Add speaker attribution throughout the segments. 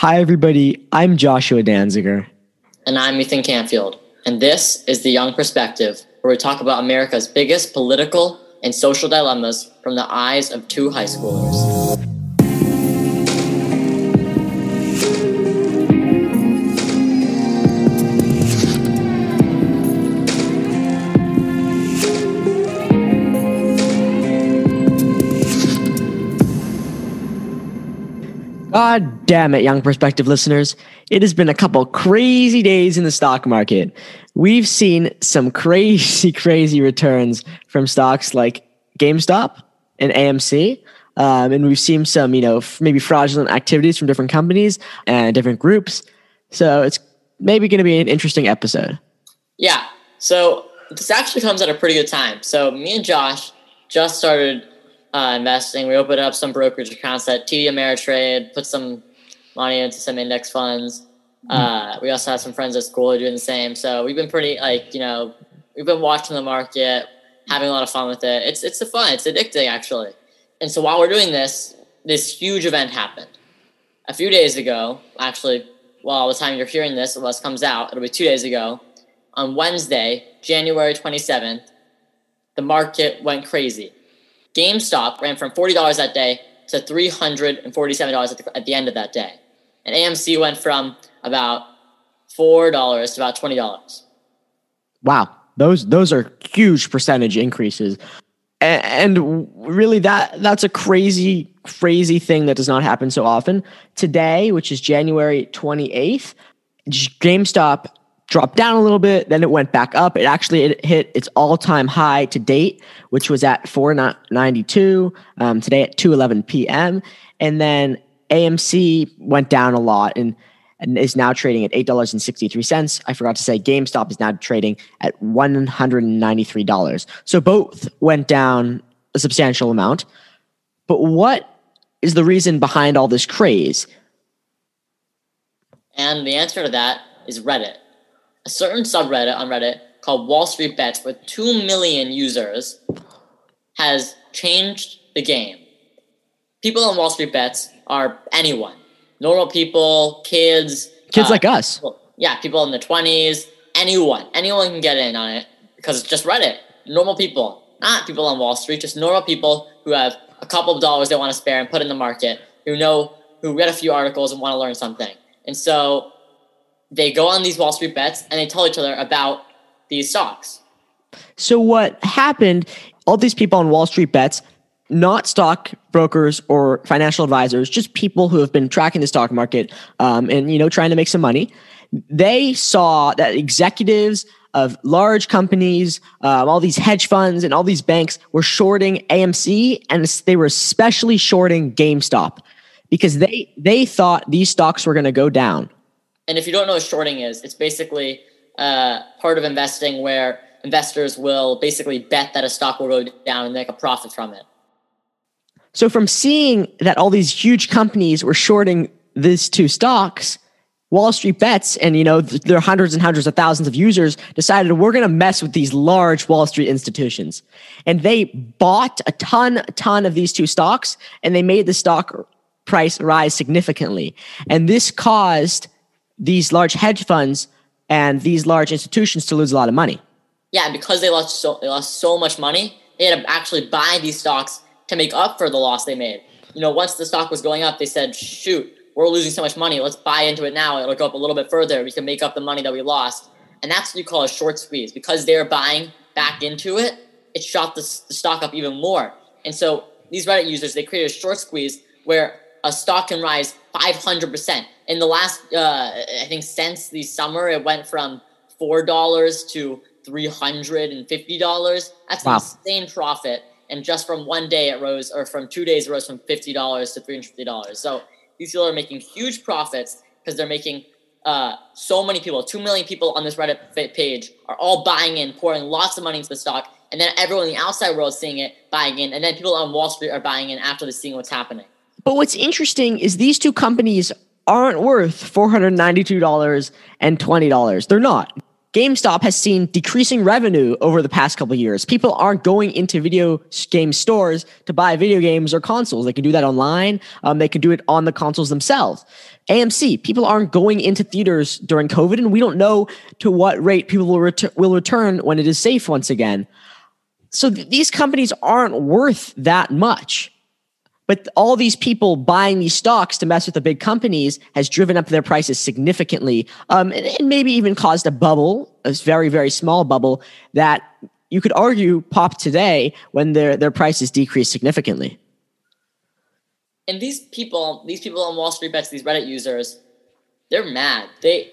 Speaker 1: Hi, everybody. I'm Joshua Danziger.
Speaker 2: And I'm Ethan Canfield. And this is The Young Perspective, where we talk about America's biggest political and social dilemmas from the eyes of two high schoolers.
Speaker 1: God damn it, Young Perspective listeners. It has been a couple crazy days in the stock market. We've seen some crazy, crazy returns from stocks like GameStop and AMC. Um, and we've seen some, you know, f- maybe fraudulent activities from different companies and different groups. So it's maybe going to be an interesting episode.
Speaker 2: Yeah. So this actually comes at a pretty good time. So me and Josh just started uh, investing. We opened up some brokerage accounts at TD Ameritrade, put some money into some index funds. Uh, we also have some friends at school are doing the same. So we've been pretty like you know we've been watching the market, having a lot of fun with it. It's it's a fun. It's addicting actually. And so while we're doing this, this huge event happened a few days ago. Actually, well, the time you're hearing this, unless comes out, it'll be two days ago. On Wednesday, January 27th, the market went crazy. GameStop ran from $40 that day to $347 at the, at the end of that day. And AMC went from about $4 to about $20.
Speaker 1: Wow. Those those are huge percentage increases. And, and really that that's a crazy crazy thing that does not happen so often. Today, which is January 28th, GameStop dropped down a little bit, then it went back up. It actually it hit its all-time high to date, which was at 492 um, today at 2:11 p.m. And then AMC went down a lot and, and is now trading at eight dollars and sixty-three cents. I forgot to say GameStop is now trading at one hundred and ninety-three dollars. So both went down a substantial amount. But what is the reason behind all this craze?
Speaker 2: And the answer to that is Reddit a certain subreddit on Reddit called Wall Street Bets with 2 million users has changed the game. People on Wall Street Bets are anyone. Normal people, kids.
Speaker 1: Kids uh, like us.
Speaker 2: yeah, people in their 20s, anyone. Anyone can get in on it because it's just Reddit. Normal people, not people on Wall Street, just normal people who have a couple of dollars they want to spare and put in the market, who know, who read a few articles and want to learn something. And so they go on these Wall Street bets and they tell each other about these stocks.
Speaker 1: So what happened? All these people on Wall Street bets, not stock brokers or financial advisors, just people who have been tracking the stock market um, and you know trying to make some money. They saw that executives of large companies, um, all these hedge funds, and all these banks were shorting AMC, and they were especially shorting GameStop because they they thought these stocks were going to go down.
Speaker 2: And if you don't know what shorting is, it's basically uh, part of investing where investors will basically bet that a stock will go down and make a profit from it.
Speaker 1: So, from seeing that all these huge companies were shorting these two stocks, Wall Street bets, and you know there are hundreds and hundreds of thousands of users decided we're going to mess with these large Wall Street institutions, and they bought a ton, a ton of these two stocks, and they made the stock price rise significantly, and this caused these large hedge funds and these large institutions to lose a lot of money.
Speaker 2: Yeah, because they lost so they lost so much money, they had to actually buy these stocks to make up for the loss they made. You know, once the stock was going up, they said, "Shoot, we're losing so much money. Let's buy into it now. It'll go up a little bit further. We can make up the money that we lost." And that's what you call a short squeeze because they're buying back into it. It shot the, the stock up even more. And so these Reddit users they created a short squeeze where a stock can rise 500% in the last, uh, I think since the summer, it went from four dollars to three hundred and fifty dollars. That's wow. an insane profit. And just from one day, it rose, or from two days, it rose from fifty dollars to three hundred fifty dollars. So these people are making huge profits because they're making uh, so many people, two million people on this Reddit page are all buying in, pouring lots of money into the stock, and then everyone in the outside world seeing it, buying in, and then people on Wall Street are buying in after they're seeing what's happening.
Speaker 1: But what's interesting is these two companies aren't worth $492 and $20. They're not. GameStop has seen decreasing revenue over the past couple years. People aren't going into video game stores to buy video games or consoles. They can do that online. Um, they can do it on the consoles themselves. AMC, people aren't going into theaters during COVID, and we don't know to what rate people will, ret- will return when it is safe once again. So th- these companies aren't worth that much. But all these people buying these stocks to mess with the big companies has driven up their prices significantly, um, and, and maybe even caused a bubble, a very very small bubble that you could argue popped today when their their prices decreased significantly.
Speaker 2: And these people, these people on Wall Street bets, these Reddit users, they're mad. They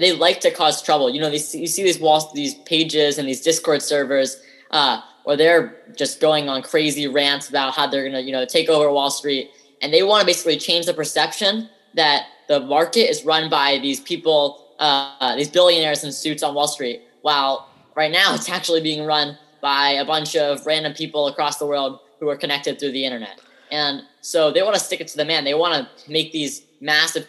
Speaker 2: they like to cause trouble. You know, they see, you see these wall these pages and these Discord servers uh, or they're just going on crazy rants about how they're gonna, you know, take over Wall Street, and they want to basically change the perception that the market is run by these people, uh, these billionaires in suits on Wall Street, while right now it's actually being run by a bunch of random people across the world who are connected through the internet. And so they want to stick it to the man. They want to make these massive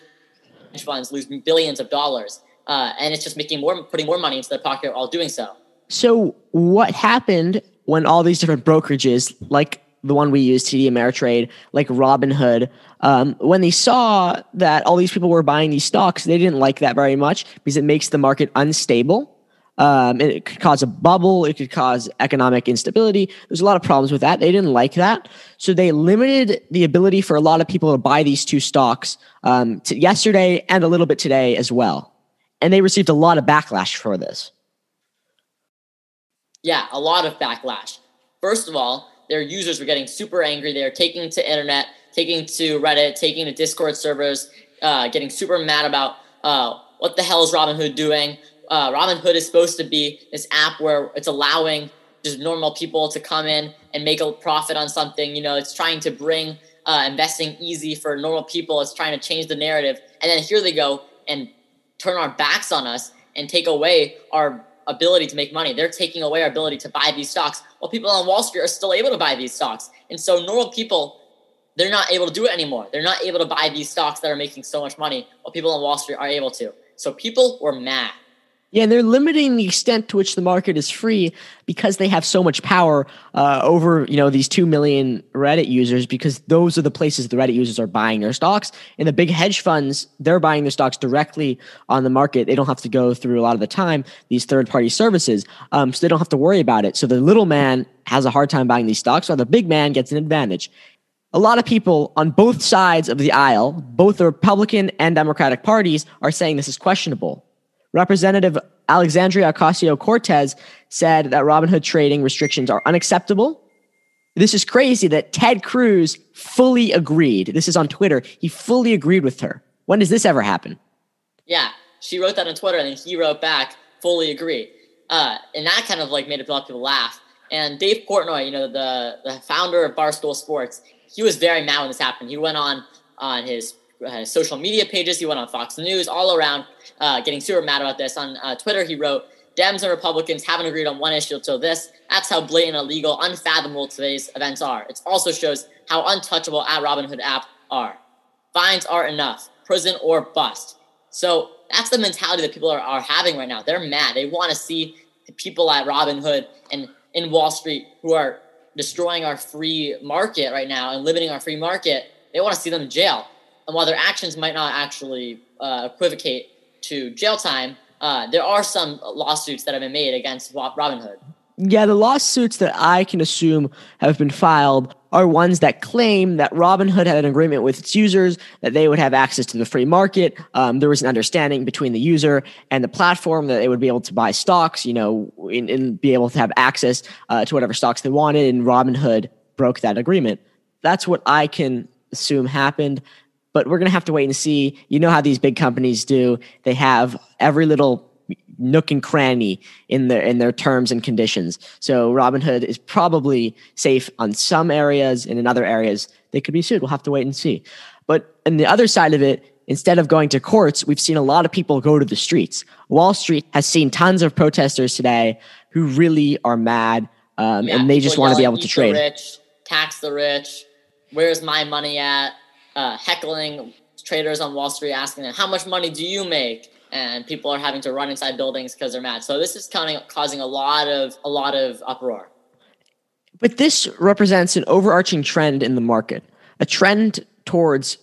Speaker 2: hedge funds lose billions of dollars, uh, and it's just making more, putting more money into their pocket while doing so.
Speaker 1: So what happened when all these different brokerages, like the one we use, TD Ameritrade, like Robinhood, um, when they saw that all these people were buying these stocks, they didn't like that very much because it makes the market unstable. Um, it could cause a bubble. It could cause economic instability. There's a lot of problems with that. They didn't like that, so they limited the ability for a lot of people to buy these two stocks um, yesterday and a little bit today as well. And they received a lot of backlash for this.
Speaker 2: Yeah, a lot of backlash. First of all, their users were getting super angry. They were taking to internet, taking to Reddit, taking to Discord servers, uh, getting super mad about uh, what the hell is Robinhood doing? Uh, Robinhood is supposed to be this app where it's allowing just normal people to come in and make a profit on something. You know, it's trying to bring uh, investing easy for normal people. It's trying to change the narrative. And then here they go and turn our backs on us and take away our ability to make money. They're taking away our ability to buy these stocks while people on Wall Street are still able to buy these stocks. And so normal people, they're not able to do it anymore. They're not able to buy these stocks that are making so much money while people on Wall Street are able to. So people were mad.
Speaker 1: Yeah, and they're limiting the extent to which the market is free because they have so much power uh, over you know these two million Reddit users because those are the places the Reddit users are buying their stocks. And the big hedge funds, they're buying their stocks directly on the market. They don't have to go through a lot of the time these third party services, um, so they don't have to worry about it. So the little man has a hard time buying these stocks, while the big man gets an advantage. A lot of people on both sides of the aisle, both the Republican and Democratic parties, are saying this is questionable. Representative Alexandria Ocasio Cortez said that Robinhood trading restrictions are unacceptable. This is crazy that Ted Cruz fully agreed. This is on Twitter. He fully agreed with her. When does this ever happen?
Speaker 2: Yeah, she wrote that on Twitter, and then he wrote back, fully agree. Uh, and that kind of like made a lot of people laugh. And Dave Portnoy, you know, the, the founder of Barstool Sports, he was very mad when this happened. He went on on his uh, social media pages. He went on Fox News, all around, uh, getting super mad about this. On uh, Twitter, he wrote, Dems and Republicans haven't agreed on one issue until this. That's how blatant, illegal, unfathomable today's events are. It also shows how untouchable at Robinhood app are. Fines are enough, prison or bust. So that's the mentality that people are, are having right now. They're mad. They want to see the people at Robinhood and in Wall Street who are destroying our free market right now and limiting our free market. They want to see them in jail. And while their actions might not actually uh, equivocate to jail time, uh, there are some lawsuits that have been made against Robinhood.
Speaker 1: Yeah, the lawsuits that I can assume have been filed are ones that claim that Robinhood had an agreement with its users that they would have access to the free market. Um, there was an understanding between the user and the platform that they would be able to buy stocks, you know, and, be able to have access uh, to whatever stocks they wanted. And Robinhood broke that agreement. That's what I can assume happened but we're going to have to wait and see. You know how these big companies do. They have every little nook and cranny in their in their terms and conditions. So Robinhood is probably safe on some areas and in other areas they could be sued. We'll have to wait and see. But on the other side of it, instead of going to courts, we've seen a lot of people go to the streets. Wall Street has seen tons of protesters today who really are mad um, yeah, and they just want to be able to trade.
Speaker 2: Rich, tax the rich. Where's my money at? Uh, heckling traders on Wall Street, asking them, "How much money do you make?" and people are having to run inside buildings because they're mad. So this is of causing a lot of a lot of uproar.
Speaker 1: But this represents an overarching trend in the market, a trend towards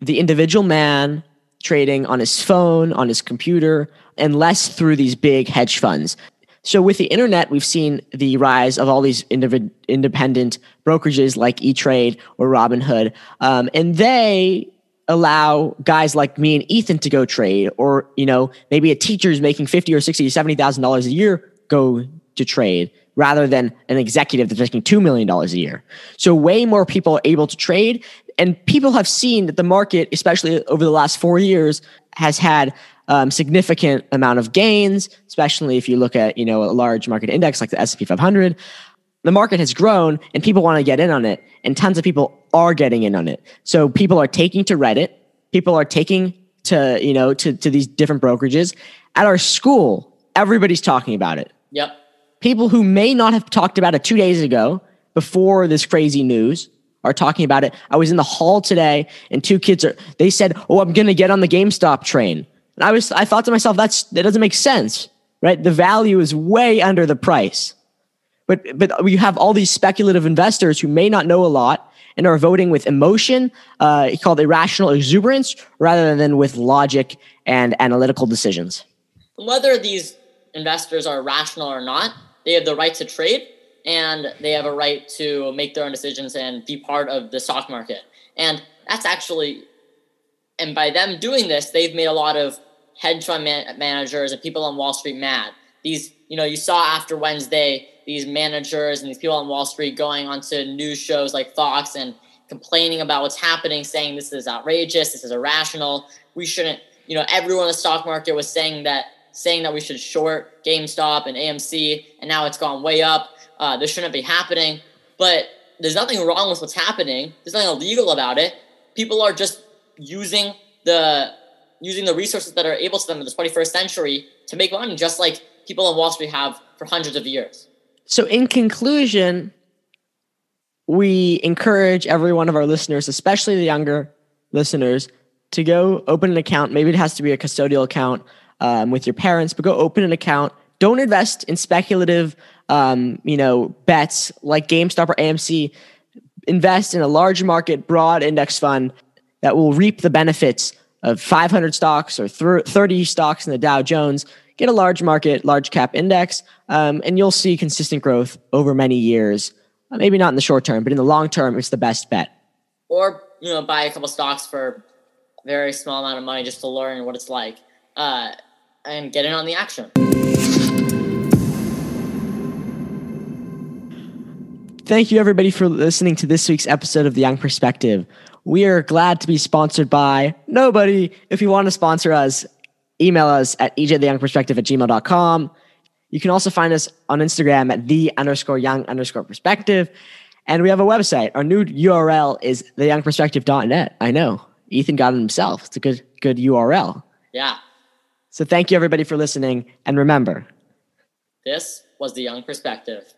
Speaker 1: the individual man trading on his phone, on his computer, and less through these big hedge funds. So with the internet, we've seen the rise of all these independent brokerages like E-Trade or Robinhood, um, and they allow guys like me and Ethan to go trade, or you know maybe a teacher is making fifty or sixty or seventy thousand dollars a year go to trade rather than an executive that's making $2 million a year. So, way more people are able to trade. And people have seen that the market, especially over the last four years, has had um, significant amount of gains, especially if you look at you know a large market index like the S&P 500. The market has grown and people want to get in on it, and tons of people are getting in on it. So people are taking to Reddit, people are taking to you know to to these different brokerages. At our school, everybody's talking about it.
Speaker 2: Yep
Speaker 1: people who may not have talked about it two days ago before this crazy news are talking about it. I was in the hall today and two kids are, they said, Oh, I'm going to get on the GameStop train. And I was, I thought to myself, that's, that doesn't make sense, right? The value is way under the price. But, but we have all these speculative investors who may not know a lot and are voting with emotion, uh, called irrational exuberance, rather than with logic and analytical decisions.
Speaker 2: Whether these investors are rational or not, they have the right to trade and they have a right to make their own decisions and be part of the stock market. And that's actually, and by them doing this, they've made a lot of hedge fund man- managers and people on Wall Street mad. These, you know, you saw after Wednesday, these managers and these people on Wall Street going onto news shows like Fox and complaining about what's happening, saying this is outrageous, this is irrational, we shouldn't, you know, everyone in the stock market was saying that saying that we should short GameStop and AMC, and now it's gone way up. Uh, this shouldn't be happening. But there's nothing wrong with what's happening. There's nothing illegal about it. People are just using the using the resources that are able to them in the 21st century to make money, just like people on Wall Street have for hundreds of years.
Speaker 1: So, in conclusion, we encourage every one of our listeners, especially the younger listeners, to go open an account. Maybe it has to be a custodial account um, with your parents, but go open an account. Don't invest in speculative, um, you know, bets like GameStop or AMC. Invest in a large market, broad index fund that will reap the benefits of 500 stocks or 30 stocks in the Dow Jones. Get a large market, large cap index, um, and you'll see consistent growth over many years. Uh, maybe not in the short term, but in the long term, it's the best bet.
Speaker 2: Or you know, buy a couple stocks for a very small amount of money just to learn what it's like. Uh, and get in on the action.
Speaker 1: Thank you, everybody, for listening to this week's episode of The Young Perspective. We are glad to be sponsored by nobody. If you want to sponsor us, email us at ejtheyoungperspective at gmail.com. You can also find us on Instagram at the underscore young underscore perspective. And we have a website. Our new URL is theyoungperspective.net. I know. Ethan got it himself. It's a good, good URL.
Speaker 2: Yeah.
Speaker 1: So thank you everybody for listening. And remember,
Speaker 2: this was the Young Perspective.